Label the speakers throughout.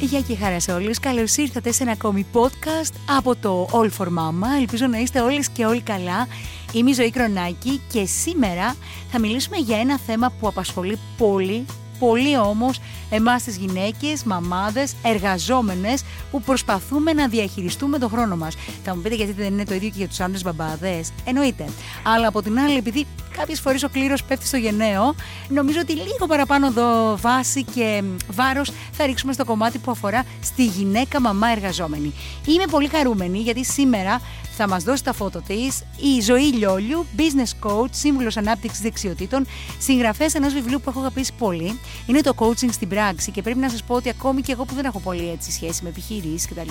Speaker 1: Γεια και χαρά σε όλους. Καλώς ήρθατε σε ένα ακόμη podcast από το All for Mama. Ελπίζω να είστε όλες και όλοι καλά. Είμαι η Ζωή Κρονάκη και σήμερα θα μιλήσουμε για ένα θέμα που απασχολεί πολύ πολύ όμως εμάς τις γυναίκες, μαμάδες, εργαζόμενες που προσπαθούμε να διαχειριστούμε τον χρόνο μας. Θα μου πείτε γιατί δεν είναι το ίδιο και για τους άντρες μπαμπάδες. Εννοείται. Αλλά από την άλλη επειδή κάποιες φορές ο κλήρος πέφτει στο γενναίο, νομίζω ότι λίγο παραπάνω εδώ βάση και βάρος θα ρίξουμε στο κομμάτι που αφορά στη γυναίκα μαμά εργαζόμενη. Είμαι πολύ χαρούμενη γιατί σήμερα θα μας δώσει τα φώτο της η Ζωή Λιόλιου, business coach, σύμβουλος ανάπτυξης δεξιοτήτων, συγγραφέας ενός βιβλίου που έχω αγαπήσει πολύ. Είναι το coaching στην πράξη και πρέπει να σας πω ότι ακόμη και εγώ που δεν έχω πολύ έτσι σχέση με επιχειρήσεις κτλ.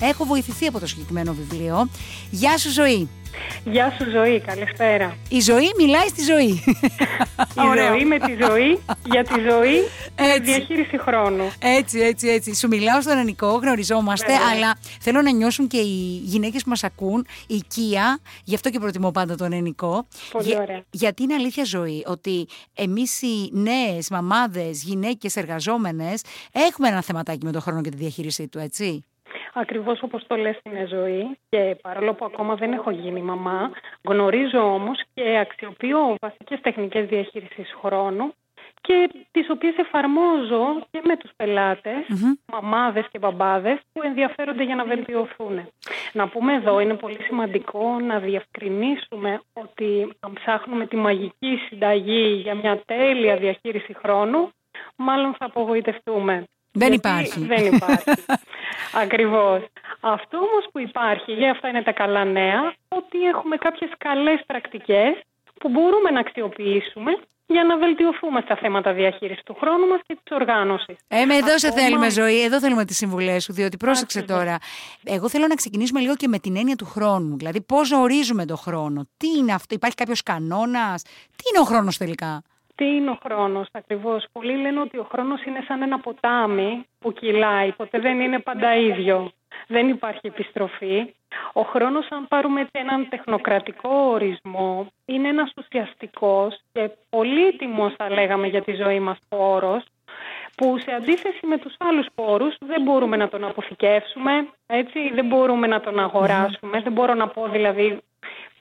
Speaker 1: Έχω βοηθηθεί από το συγκεκριμένο βιβλίο. Γεια σου Ζωή!
Speaker 2: Γεια σου Ζωή, καλησπέρα.
Speaker 1: Η ζωή μιλάει στη ζωή.
Speaker 2: Η ζωή με τη ζωή, για τη ζωή, έτσι. διαχείριση χρόνου.
Speaker 1: Έτσι, έτσι, έτσι. Σου μιλάω στον ελληνικό, γνωριζόμαστε, αλλά θέλω να νιώσουν και οι γυναίκες που μας ακούν οικία, γι' αυτό και προτιμώ πάντα τον ελληνικό.
Speaker 2: Πολύ ωραία.
Speaker 1: γιατί είναι αλήθεια ζωή ότι εμείς οι νέες μαμάδες, γυναίκες εργαζόμενες έχουμε ένα θεματάκι με τον χρόνο και τη διαχείρισή του, έτσι;
Speaker 2: Ακριβώς όπως το λες είναι ζωή και παρόλο που ακόμα δεν έχω γίνει μαμά, γνωρίζω όμως και αξιοποιώ βασικές τεχνικές διαχείρισης χρόνου και τις οποίες εφαρμόζω και με τους πελατες μαμάδες και μπαμπάδες που ενδιαφέρονται για να βελτιωθούν. Να πούμε εδώ, είναι πολύ σημαντικό να διευκρινίσουμε ότι αν ψάχνουμε τη μαγική συνταγή για μια τέλεια διαχείριση χρόνου, μάλλον θα απογοητευτούμε.
Speaker 1: Δεν υπάρχει.
Speaker 2: Δεν υπάρχει. Ακριβώς. Αυτό όμως που υπάρχει, για αυτά είναι τα καλά νέα, ότι έχουμε κάποιες καλές πρακτικές που μπορούμε να αξιοποιήσουμε για να βελτιωθούμε στα θέματα διαχείρισης του χρόνου μας και της οργάνωσης.
Speaker 1: Ε, με εδώ σε θέλουμε ζωή, εδώ θέλουμε τις συμβουλές σου, διότι πρόσεξε τώρα. Εγώ θέλω να ξεκινήσουμε λίγο και με την έννοια του χρόνου. Δηλαδή, πώς ορίζουμε τον χρόνο, τι είναι αυτό, υπάρχει κάποιος κανόνας, τι είναι ο χρόνος τελικά;
Speaker 2: Τι είναι ο χρόνος ακριβώς; Πολλοί λένε ότι ο χρόνος είναι σαν ένα ποτάμι που κυλάει, ποτέ δεν είναι πάντα ίδιο. Δεν υπάρχει επιστροφή. Ο χρόνος, αν πάρουμε έναν τεχνοκρατικό ορισμό, είναι ένας ουσιαστικός και πολύτιμος, θα λέγαμε, για τη ζωή μας πόρος, που σε αντίθεση με τους άλλους πόρους δεν μπορούμε να τον αποθηκεύσουμε, έτσι, δεν μπορούμε να τον αγοράσουμε. Δεν μπορώ να πω δηλαδή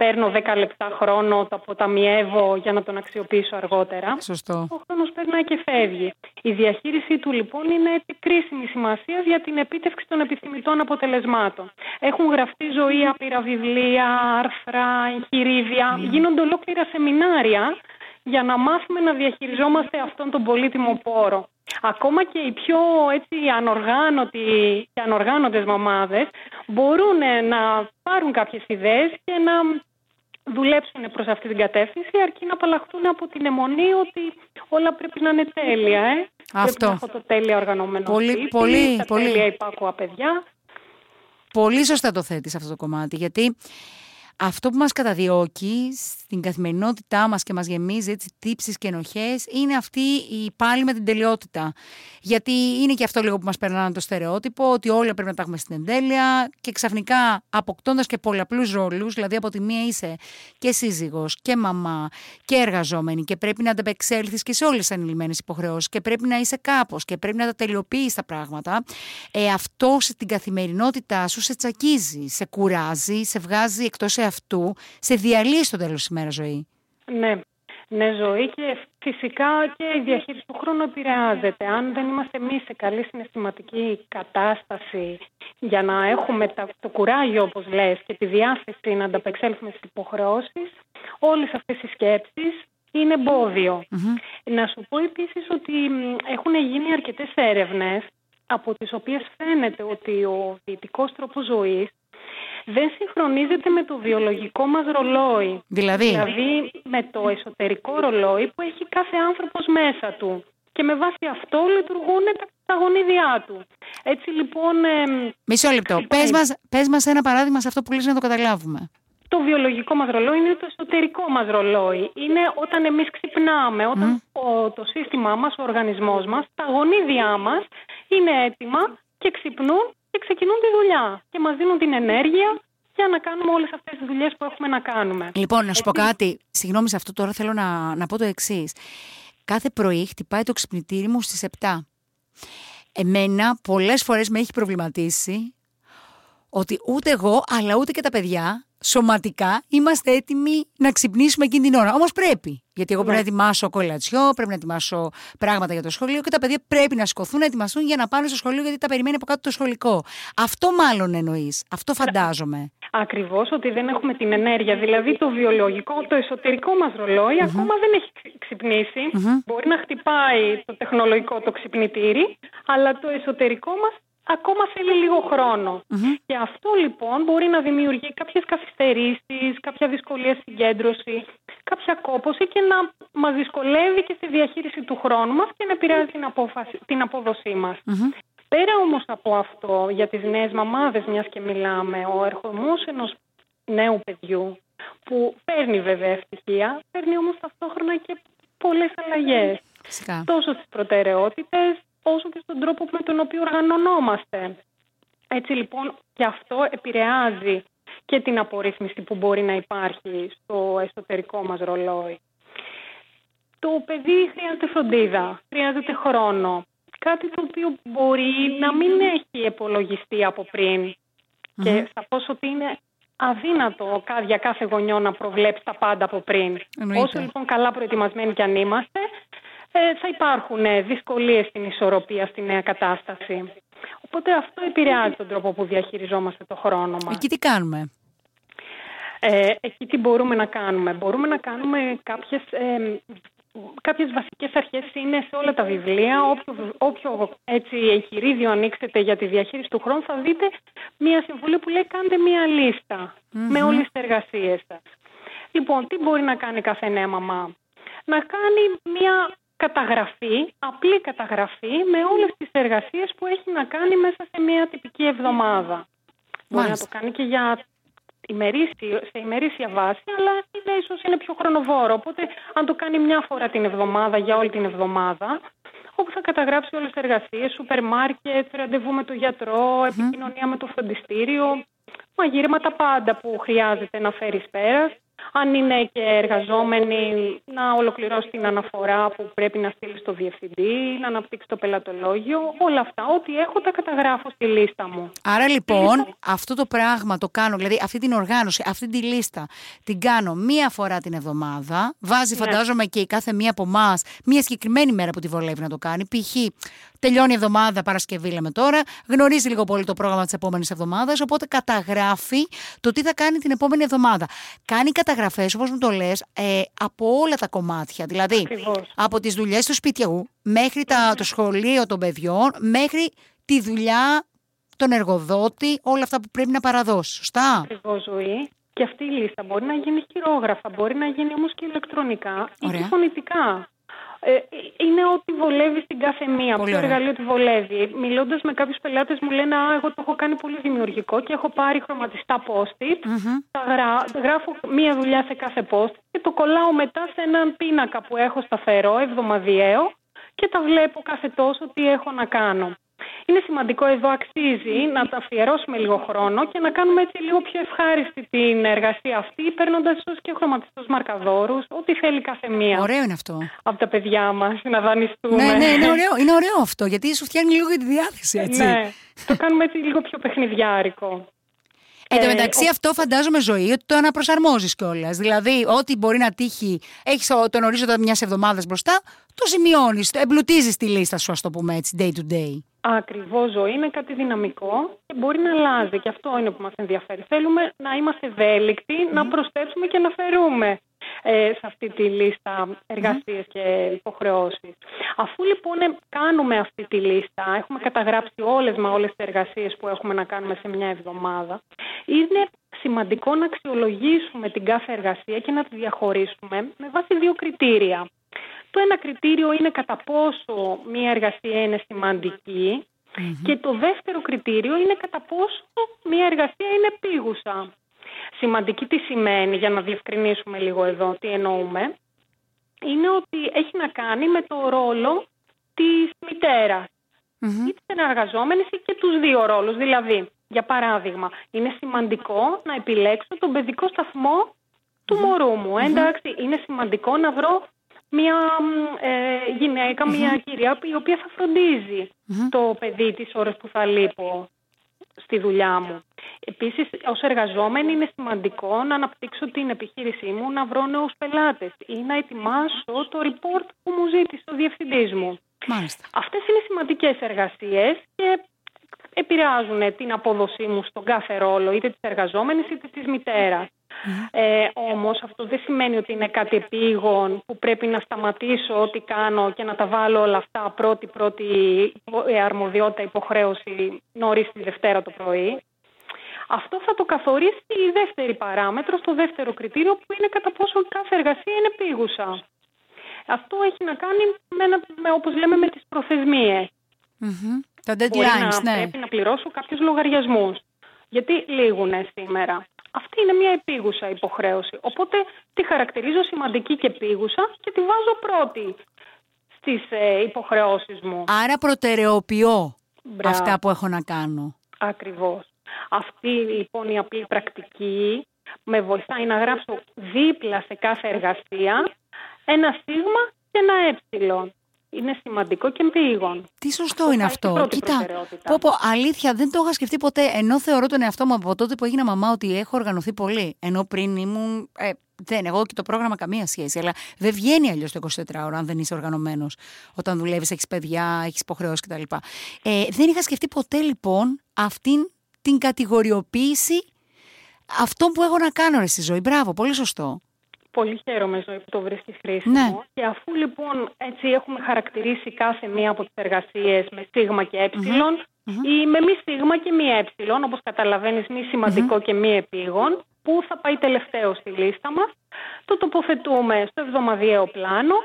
Speaker 2: παίρνω 10 λεπτά χρόνο, το αποταμιεύω για να τον αξιοποιήσω αργότερα.
Speaker 1: Σωστό.
Speaker 2: Ο χρόνος περνάει και φεύγει. Η διαχείρισή του λοιπόν είναι έτσι κρίσιμη σημασία για την επίτευξη των επιθυμητών αποτελεσμάτων. Έχουν γραφτεί ζωή άπειρα βιβλία, άρθρα, εγχειρίδια. Γίνονται ολόκληρα σεμινάρια για να μάθουμε να διαχειριζόμαστε αυτόν τον πολύτιμο πόρο. Ακόμα και οι πιο έτσι, ανοργάνωτοι και ανοργάνωτες μαμάδες μπορούν να πάρουν κάποιες ιδέες και να δουλέψουν προς αυτή την κατεύθυνση αρκεί να απαλλαχθούν από την αιμονή ότι όλα πρέπει να είναι τέλεια. Ε.
Speaker 1: Αυτό.
Speaker 2: Πρέπει να έχω το τέλεια οργανωμένο
Speaker 1: πολύ,
Speaker 2: σπίτι,
Speaker 1: πολύ,
Speaker 2: τα
Speaker 1: πολύ.
Speaker 2: τέλεια υπάκουα παιδιά.
Speaker 1: Πολύ σωστά το θέτεις αυτό το κομμάτι, γιατί αυτό που μας καταδιώκει στην καθημερινότητά μας και μας γεμίζει έτσι τύψεις και ενοχές είναι αυτή η πάλι με την τελειότητα. Γιατί είναι και αυτό λίγο που μας περνάνε το στερεότυπο ότι όλα πρέπει να τα έχουμε στην εντέλεια και ξαφνικά αποκτώντας και πολλαπλούς ρόλους, δηλαδή από τη μία είσαι και σύζυγος και μαμά και εργαζόμενη και πρέπει να ανταπεξέλθεις και σε όλες τις ανηλυμένες υποχρεώσεις και πρέπει να είσαι κάπως και πρέπει να τα τελειοποιείς τα πράγματα. Ε, αυτό στην καθημερινότητά σου σε τσακίζει, σε κουράζει, σε βγάζει εκτός αυτού σε διαλύει στο τέλος της ημέρας ζωή.
Speaker 2: Ναι. Ναι, ζωή και φυσικά και η διαχείριση του χρόνου επηρεάζεται. Αν δεν είμαστε εμείς σε καλή συναισθηματική κατάσταση για να έχουμε το κουράγιο, όπως λες, και τη διάθεση να ανταπεξέλθουμε στις υποχρεώσεις, όλες αυτές οι σκέψεις είναι Να σου πω επίσης ότι έχουν γίνει αρκετές έρευνες από τις οποίες φαίνεται ότι ο δυτικός τρόπος ζωής δεν συγχρονίζεται με το βιολογικό μας ρολόι.
Speaker 1: Δηλαδή;
Speaker 2: Δηλαδή με το εσωτερικό ρολόι που έχει κάθε άνθρωπος μέσα του. Και με βάση αυτό λειτουργούν τα, τα γονίδια του. Έτσι λοιπόν... Ε,
Speaker 1: Μισό λεπτό. Πες μας, πες μας ένα παράδειγμα σε αυτό που λες να το καταλάβουμε.
Speaker 2: Το βιολογικό μας ρολόι είναι το εσωτερικό μας ρολόι. Είναι όταν εμείς ξυπνάμε, όταν το σύστημά μας, ο οργανισμός μας, τα γονίδια μας είναι έτοιμα και ξυπνούν και ξεκινούν τη δουλειά και μας δίνουν την ενέργεια για να κάνουμε όλες αυτές τις δουλειές που έχουμε να κάνουμε.
Speaker 1: Λοιπόν, να σου πω κάτι. Συγγνώμη σε αυτό τώρα θέλω να, να πω το εξής. Κάθε πρωί χτυπάει το ξυπνητήρι μου στις 7. Εμένα πολλές φορές με έχει προβληματίσει ότι ούτε εγώ αλλά ούτε και τα παιδιά σωματικά είμαστε έτοιμοι να ξυπνήσουμε εκείνη την ώρα. Όμως πρέπει. Γιατί εγώ πρέπει να ναι. ετοιμάσω κολατσιό, πρέπει να ετοιμάσω πράγματα για το σχολείο και τα παιδιά πρέπει να σκοθούν, να ετοιμαστούν για να πάνε στο σχολείο γιατί τα περιμένει από κάτω το σχολικό. Αυτό μάλλον εννοείς. Αυτό φαντάζομαι.
Speaker 2: Ακριβώς, ότι δεν έχουμε την ενέργεια. Δηλαδή το βιολογικό, το εσωτερικό μας ρολόι ακόμα δεν έχει ξυπνήσει. Μπορεί να χτυπάει το τεχνολογικό το ξυπνητήρι, αλλά το εσωτερικό μας ακόμα θέλει λίγο Και αυτό λοιπόν μπορεί να δημιουργεί κάποιες καθυστερήσεις, κάποια δυσκολία συγκέντρωση, κάποια κόπωση και να μας δυσκολεύει και στη διαχείριση του χρόνου μας και να επηρεάζει την, απόφαση, την απόδοσή μας. Πέρα όμως από αυτό, για τις νέες μαμάδες μιας και μιλάμε, ο ερχομός ενός νέου παιδιού που παίρνει βέβαια ευτυχία, παίρνει όμως ταυτόχρονα και πολλές αλλαγές. Τόσο στις προτεραιότητες, όσο και στον τρόπο με τον οποίο οργανωνόμαστε. Έτσι λοιπόν και αυτό επηρεάζει και την απορρίθμιση που μπορεί να υπάρχει στο εσωτερικό μας ρολόι. Το παιδί χρειάζεται φροντίδα, χρειάζεται χρόνο. Κάτι το οποίο μπορεί να μην έχει επολογιστεί από πριν. Και σαφώς ότι είναι αδύνατο για κάθε γονιό να προβλέψει τα πάντα από πριν. Όσο λοιπόν καλά προετοιμασμένοι κι αν είμαστε, ε, θα υπάρχουν ε, δυσκολίες στην ισορροπία στη νέα κατάσταση. Οπότε αυτό επηρεάζει τον τρόπο που διαχειριζόμαστε το χρόνο μας.
Speaker 1: Εκεί τι κάνουμε;
Speaker 2: Ε, εκεί τι μπορούμε να κάνουμε; Μπορούμε να κάνουμε κάποιες, ε, κάποιες βασικές αρχές είναι σε όλα τα βιβλία. Όποιο, όποιο έτσι εγχειρίδιο ανοίξετε για τη διαχείριση του χρόνου θα δείτε μία συμβουλή που λέει κάντε μία με όλες τις εργασίες σας. Λοιπόν, τι μπορεί να κάνει κάθε νέα μαμά; Να κάνει μία καταγραφή, απλή καταγραφή με όλες τις εργασίες που έχει να κάνει μέσα σε μια τυπική εβδομάδα. Μπορεί να το κάνει και για σε ημερήσια βάση, αλλά είναι ίσως είναι πιο χρονοβόρο. Οπότε αν το κάνει μια φορά την εβδομάδα για όλη την εβδομάδα, όπου θα καταγράψει όλες τις εργασίες, σούπερ μάρκετ, ραντεβού με τον γιατρό, επικοινωνία με το φροντιστήριο, μαγείρεματα πάντα που χρειάζεται να φέρεις πέρας αν είναι και εργαζόμενοι, να ολοκληρώσει την αναφορά που πρέπει να στείλει στο διευθυντή, να αναπτύξει το πελατολόγιο. Όλα αυτά, ό,τι έχω τα καταγράφω στη λίστα μου.
Speaker 1: Άρα λοιπόν, αυτό το πράγμα το κάνω, δηλαδή αυτή την οργάνωση, αυτή τη λίστα την κάνω μία φορά την εβδομάδα. Βάζει, ναι. φαντάζομαι, και η κάθε μία από εμάς μία συγκεκριμένη μέρα που τη βολεύει να το κάνει. Π.χ. τελειώνει η εβδομάδα, Παρασκευή λέμε τώρα, γνωρίζει λίγο πολύ το πρόγραμμα της επόμενης εβδομάδας, οπότε καταγράφει το τι θα κάνει την επόμενη εβδομάδα. Κάνει καταγραφές, όπως μου το λες, ε, από όλα τα κομμάτια. Δηλαδή, από τις δουλειές του σπιτιού μέχρι τα, το σχολείο των παιδιών, μέχρι τη δουλειά τον εργοδότη, όλα αυτά που πρέπει να παραδώσει. Σωστά;
Speaker 2: Ακριβώς ζωή. Και αυτή η λίστα μπορεί να γίνει χειρόγραφα, μπορεί να γίνει όμως και ηλεκτρονικά ή και φωνητικά. Ε, είναι ό,τι βολεύει στην κάθε μία. Ποιο εργαλείο τη βολεύει. Μιλώντας με κάποιους πελάτες, μου λένε Α, εγώ το έχω κάνει πολύ δημιουργικό και έχω πάρει χρωματιστά post-it. Τα γράφω μία δουλειά σε κάθε post και το κολλάω μετά σε έναν πίνακα που έχω σταθερό, εβδομαδιαίο και τα βλέπω κάθε τόσο τι έχω να κάνω. Είναι σημαντικό εδώ αξίζει να τα αφιερώσουμε λίγο χρόνο και να κάνουμε έτσι λίγο πιο ευχάριστη την εργασία αυτή, παίρνοντας ίσω και χρωματιστούς μαρκαδόρους, ό,τι θέλει κάθε μία.
Speaker 1: Ωραίο είναι αυτό.
Speaker 2: Από τα παιδιά μας, να δανειστούμε.
Speaker 1: Ναι, ναι, είναι ωραίο, είναι ωραίο αυτό, γιατί σου φτιάχνει λίγο τη διάθεση, έτσι.
Speaker 2: Ναι, το κάνουμε έτσι λίγο πιο παιχνιδιάρικο.
Speaker 1: Εν τω ε, μεταξύ, αυτό φαντάζομαι ζωή ότι το αναπροσαρμόζεις κιόλας. Δηλαδή, ό,τι μπορεί να τύχει, έχεις τον ορίζοντα μιας εβδομάδας μπροστά, το σημειώνεις, το εμπλουτίζεις τη λίστα σου, ας το πούμε έτσι, day to day.
Speaker 2: Ακριβώς ζωή είναι κάτι δυναμικό και μπορεί να αλλάζει και αυτό είναι που μας ενδιαφέρει. Θέλουμε να είμαστε ευέλικτοι, να προσθέσουμε και να φερούμε ε, σε αυτή τη λίστα εργασίες και υποχρεώσεις. Αφού λοιπόν κάνουμε αυτή τη λίστα, έχουμε καταγράψει όλες μα όλες τις εργασίες που έχουμε να κάνουμε σε μια εβδομάδα, είναι σημαντικό να αξιολογήσουμε την κάθε εργασία και να τη διαχωρίσουμε με βάση δύο κριτήρια. Το ένα κριτήριο είναι κατά πόσο μία εργασία είναι σημαντική Και το δεύτερο κριτήριο είναι κατά πόσο μια εργασία είναι επίγουσα. Σημαντική τι σημαίνει, για να διευκρινίσουμε λίγο εδώ τι εννοούμε, είναι ότι έχει να κάνει με το ρόλο της μητέρας mm-hmm. ή της ενεργαζόμενης ή και τους δύο ρόλους. Δηλαδή, για παράδειγμα, είναι σημαντικό να επιλέξω τον παιδικό σταθμό του μωρού μου. Εντάξει, είναι σημαντικό να βρω μια ε, γυναίκα, μια κυρία η οποία θα φροντιζει το παιδί της ώρες που θα λείπω στη δουλειά μου. Επίσης, ως εργαζόμενη είναι σημαντικό να αναπτύξω την επιχείρησή μου, να βρω νέους πελάτες ή να ετοιμάσω το report που μου ζήτησε ο διευθυντής μου.
Speaker 1: Μάλιστα.
Speaker 2: Αυτές είναι σημαντικές εργασίες και επηρεάζουν την απόδοσή μου στον κάθε ρόλο, είτε της εργαζόμενης είτε της μητέρας. Ε, όμως αυτό δεν σημαίνει ότι είναι κάτι επίγον που πρέπει να σταματήσω ό,τι κάνω και να τα βάλω όλα αυτά πρώτη-πρώτη ε, αρμοδιότητα υποχρέωση νωρίς τη Δευτέρα το πρωί. Αυτό θα το καθορίσει η δεύτερη παράμετρο, το δεύτερο κριτήριο που είναι κατά πόσο κάθε εργασία είναι πήγουσα. Αυτό έχει να κάνει με, με όπως λέμε με τις προθεσμίες.
Speaker 1: Mm-hmm. Τα deadlines,
Speaker 2: να,
Speaker 1: ναι.
Speaker 2: Πρέπει να πληρώσω κάποιους λογαριασμούς. Γιατί λήγουν σήμερα. Αυτή είναι μια επίγουσα υποχρέωση. Οπότε τη χαρακτηρίζω σημαντική και επίγουσα και τη βάζω πρώτη στις ε, υποχρεώσεις μου.
Speaker 1: Άρα προτεραιοποιώ αυτά που έχω να κάνω.
Speaker 2: Ακριβώς. Αυτή λοιπόν η απλή πρακτική με βοηθάει να γράψω δίπλα σε κάθε εργασία ένα σίγμα και ένα έψιλον είναι σημαντικό και πήγον.
Speaker 1: Τι σωστό είναι αυτό. Κοίτα, πω, πω, αλήθεια δεν το είχα σκεφτεί ποτέ. Ενώ θεωρώ τον εαυτό μου από τότε που έγινα μαμά ότι έχω οργανωθεί πολύ. Ενώ πριν ήμουν. Ε, δεν, εγώ και το πρόγραμμα καμία σχέση. Αλλά δεν βγαίνει αλλιώς το 24 ώρα αν δεν είσαι οργανωμένος. Όταν δουλεύεις, έχεις παιδιά, έχεις υποχρεώσεις κτλ. Ε, δεν είχα σκεφτεί ποτέ λοιπόν αυτήν την κατηγοριοποίηση αυτό που έχω να κάνω ρε, στη ζωή. Μπράβο, πολύ σωστό.
Speaker 2: Πολύ χαίρομαι ζωή που το βρίσκεις χρήσιμο. Ναι. Και αφού λοιπόν έτσι έχουμε χαρακτηρίσει κάθε μία από τις εργασίες με σίγμα και ε ή με μη σίγμα και μη ε, όπως καταλαβαίνεις μη σημαντικο και μη επίγον, που θα πάει τελευταίο στη λίστα μας, το τοποθετούμε στο εβδομαδιαίο πλάνο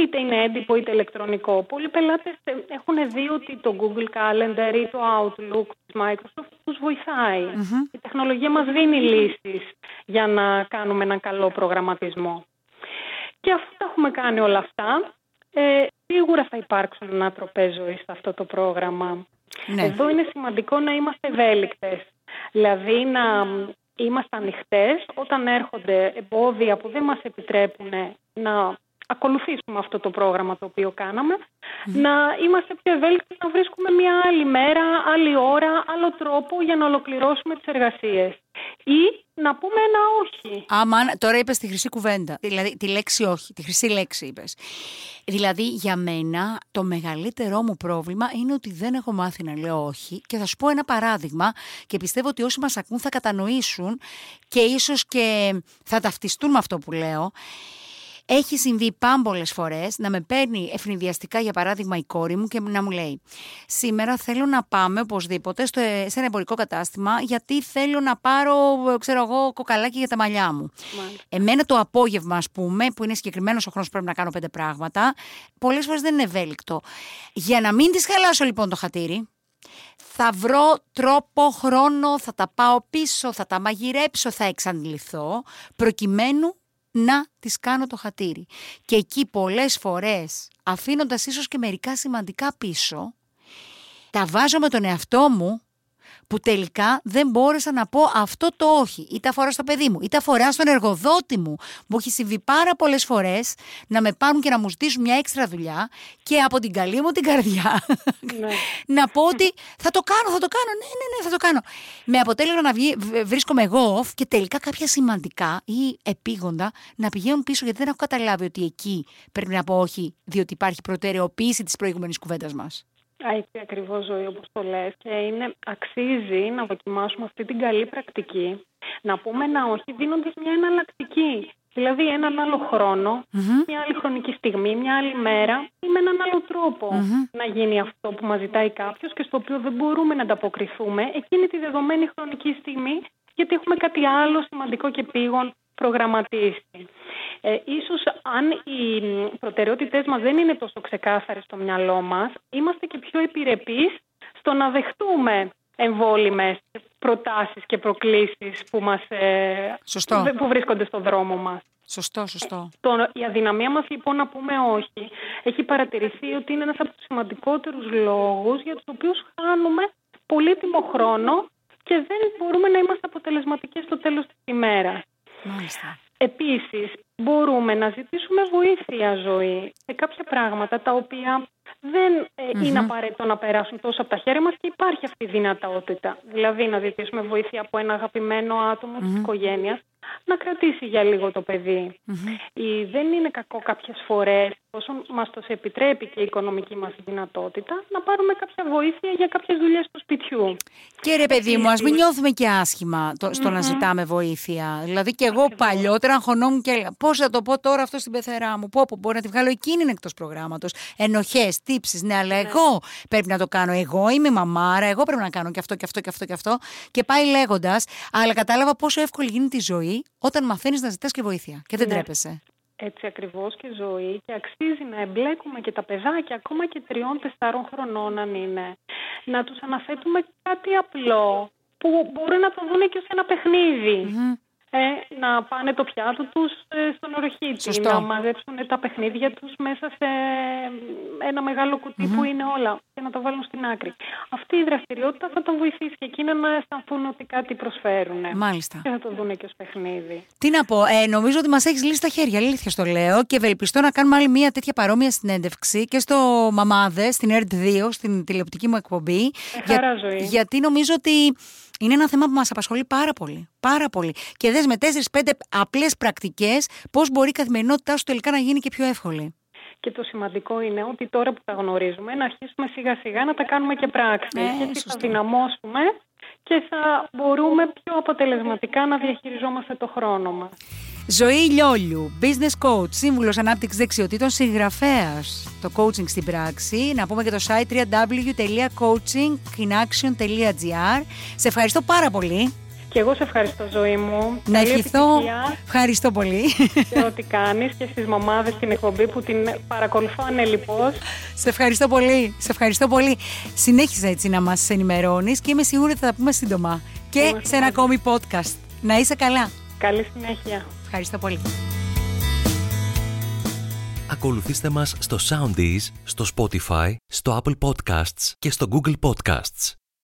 Speaker 2: είτε είναι έντυπο είτε ηλεκτρονικό. Πολλοί πελάτες έχουν δει ότι το Google Calendar ή το Outlook της Microsoft τους βοηθαει Η τεχνολογία μας δίνει λύσεις για να κάνουμε έναν καλό προγραμματισμό. Και αφού τα έχουμε κάνει όλα αυτά, ε, σίγουρα θα υπάρξουν ανατροπές ζωής σε αυτό το πρόγραμμα. Ναι. Εδώ είναι σημαντικό να είμαστε ευέλικτες. Δηλαδή να είμαστε ανοιχτές όταν έρχονται εμπόδια που δεν μας επιτρέπουν να ακολουθήσουμε αυτό το πρόγραμμα το οποίο να είμαστε πιο ευέλικτοι να βρίσκουμε μια άλλη μέρα, άλλη ώρα, άλλο τρόπο για να ολοκληρώσουμε τις εργασίες. Ή να πούμε ένα όχι.
Speaker 1: Άμα, τώρα είπες τη χρυσή κουβέντα, δηλαδή τη λέξη όχι, τη χρυσή λέξη είπες. Δηλαδή για μένα το μεγαλύτερό μου πρόβλημα είναι ότι δεν έχω μάθει να λέω όχι και θα σου πω ένα παράδειγμα και πιστεύω ότι όσοι μας ακούν θα κατανοήσουν και ίσως και θα ταυτιστούν με αυτό που λέω. Έχει συμβεί πάμπολε φορές να με παίρνει ευνηδιαστικά, για παράδειγμα, η κόρη μου και να μου λέει: Σήμερα θέλω να πάμε οπωσδήποτε στο, σε ένα εμπορικό κατάστημα, γιατί θέλω να πάρω, ξέρω εγώ, κοκαλάκι για τα μαλλιά μου. Μάλιστα. Εμένα το απόγευμα, ας πούμε, που είναι συγκεκριμένος ο χρόνος που πρέπει να κάνω πέντε πράγματα, πολλές φορές δεν είναι ευέλικτο. Για να μην της χαλάσω λοιπόν το χατήρι, θα βρω τρόπο, χρόνο, θα τα πάω πίσω, θα τα μαγειρέψω, θα εξαντληθώ, προκειμένου να τις κάνω το χατήρι. Και εκεί πολλές φορές, αφήνοντας ίσως και μερικά σημαντικά πίσω, τα βάζω με τον εαυτό μου που τελικά δεν μπόρεσα να πω αυτό το όχι. Ή τα φορά στο παιδί μου, ή τα φορά στον εργοδότη μου. Μου έχει συμβεί πάρα πολλές φορές να με πάρουν και να μου ζητήσουν μια έξτρα δουλειά και από την καλή μου την καρδιά ναι. να πω ότι θα το κάνω, θα το κάνω. Ναι, ναι, ναι, θα το κάνω. Με αποτέλεσμα να βγει, βρίσκομαι εγώ off και τελικά κάποια σημαντικά ή επίγοντα να πηγαίνουν πίσω γιατί δεν έχω καταλάβει ότι εκεί πρέπει να πω όχι, διότι υπάρχει προτεραιοποίηση της προηγούμενης κουβέντας μας.
Speaker 2: Έτσι ακριβώς ζωή όπως το λες και είναι, αξίζει να δοκιμάσουμε αυτή την καλή πρακτική. Να πούμε ένα όχι δίνοντας μια εναλλακτική. Δηλαδή έναν άλλο μια άλλη χρονική στιγμή, μια άλλη μέρα ή με έναν άλλο να γίνει αυτό που μας ζητάει κάποιος και στο οποίο δεν μπορούμε να ανταποκριθούμε εκείνη τη δεδομένη χρονική στιγμή γιατί έχουμε κάτι άλλο σημαντικό και πήγον προγραμματίσει. Ε, ίσως αν οι προτεραιότητες μας δεν είναι τόσο ξεκάθαρες στο μυαλό μας, είμαστε και πιο επιρρεπείς στο να δεχτούμε εμβόλυμες προτάσεις και προκλήσεις που, μας, ε,
Speaker 1: Σωστό.
Speaker 2: που βρίσκονται στο δρόμο μας.
Speaker 1: Σωστό, σωστό.
Speaker 2: Το, η αδυναμία μας λοιπόν να πούμε όχι έχει παρατηρηθεί ότι είναι ένας από τους σημαντικότερους λόγους για τους οποίους χάνουμε πολύτιμο χρόνο και δεν μπορούμε να είμαστε αποτελεσματικές στο τέλος της ημέρας.
Speaker 1: Μάλιστα.
Speaker 2: Επίσης, μπορούμε να ζητήσουμε βοήθεια ζωή σε κάποια πράγματα τα οποία δεν ε, είναι απαραίτητο να περάσουν τόσο από τα χέρια μας και υπάρχει αυτή η δυνατότητα. Δηλαδή να ζητήσουμε βοήθεια από ένα αγαπημένο άτομο της οικογένειας να κρατήσει για λίγο το παιδι Ή δεν είναι κακό κάποιες φορές, όσο μας το επιτρέπει και η οικονομική μας δυνατότητα, να πάρουμε κάποια βοήθεια για κάποιες δουλειές του σπιτιού.
Speaker 1: Και ρε παιδί μου, ας μην νιώθουμε και άσχημα το, στο να ζητάμε βοήθεια. Δηλαδή και εγώ παλιότερα αγχωνόμουν και έλεγα πώς θα το πω τώρα αυτό στην πεθερά μου, πω, πω μπορεί να τη βγάλω εκείνη εκτός προγράμματος. Ενοχές, τύψεις, ναι αλλά εγώ πρέπει να το κάνω. Εγώ είμαι μαμάρα, εγώ πρέπει να κάνω και αυτό και αυτό και αυτό και αυτό. Και πάει λέγοντας, αλλά κατάλαβα πόσο εύκολη γίνεται η ζωή όταν μαθαίνεις να ζητάς και βοήθεια και δεν
Speaker 2: Ναι.
Speaker 1: τρέπεσαι.
Speaker 2: Έτσι ακριβώς και ζωή και αξίζει να εμπλέκουμε και τα παιδάκια ακόμα και τριών-τεσσάρων χρονών αν είναι. Να τους αναθέτουμε κάτι απλό που μπορεί να το δουν και σε ένα παιχνιδι Ε, να πάνε το πιάτο τους ε, στον οροχήτη,
Speaker 1: Σωστό.
Speaker 2: να μαζέψουν τα παιχνίδια τους μέσα σε ένα μεγάλο κουτί που είναι όλα και να το βάλουν στην άκρη. Αυτή η δραστηριότητα θα τον βοηθήσει και εκείνα να αισθανθούν ότι κάτι προσφέρουν.
Speaker 1: Μάλιστα.
Speaker 2: Και θα το δουν και ως παιχνίδι.
Speaker 1: Τι να πω, ε, νομίζω ότι μας έχεις λύσει τα χέρια. Αλήθεια στο λέω και ευελπιστώ να κάνουμε άλλη μια τέτοια παρόμοια συνέντευξη και στο Μαμάδε, στην ΕΡΤ2, στην τηλεοπτική μου εκπομπή.
Speaker 2: Με χαρά, Ζωή.
Speaker 1: γιατί νομίζω ότι είναι ένα θέμα που μας απασχολεί πάρα πολύ. Πάρα πολύ. Και δες με 4-5 απλές πρακτικές, πώς μπορεί η καθημερινότητά σου τελικά να γίνει και πιο εύκολη.
Speaker 2: Και το σημαντικό είναι ότι τώρα που τα γνωρίζουμε να αρχίσουμε σιγά σιγά να τα κάνουμε και πράξη.
Speaker 1: Ναι,
Speaker 2: και έτσι
Speaker 1: σωστό.
Speaker 2: θα δυναμώσουμε και θα μπορούμε πιο αποτελεσματικά να διαχειριζόμαστε το χρόνο μας.
Speaker 1: Ζωή Λιόλιου, business coach, σύμβουλος ανάπτυξης δεξιοτήτων, συγγραφέας. Το coaching στην πράξη. Να πούμε και το site www.coachininaction.gr. Σε ευχαριστώ πάρα πολύ.
Speaker 2: Και εγώ σε ευχαριστώ ζωή μου.
Speaker 1: Να
Speaker 2: Καλή
Speaker 1: ευχηθώ.
Speaker 2: επιτυχία
Speaker 1: Ευχαριστώ πολύ.
Speaker 2: σε ό,τι κάνεις και στις μαμάδες στην εκπομπή που την παρακολουθώ ανελιπώς.
Speaker 1: Σε ευχαριστώ πολύ. Σε ευχαριστώ πολύ. Συνέχιζε έτσι να μας ενημερώνεις και είμαι σίγουρη ότι θα τα πούμε σύντομα. Και
Speaker 2: Είμαστε
Speaker 1: σε ένα
Speaker 2: μαζί.
Speaker 1: ακόμη podcast. Να είσαι καλά.
Speaker 2: Καλή συνέχεια.
Speaker 1: Ευχαριστώ πολύ.
Speaker 3: Ακολουθήστε μας στο Soundees, στο Spotify, στο Apple Podcasts και στο Google Podcasts.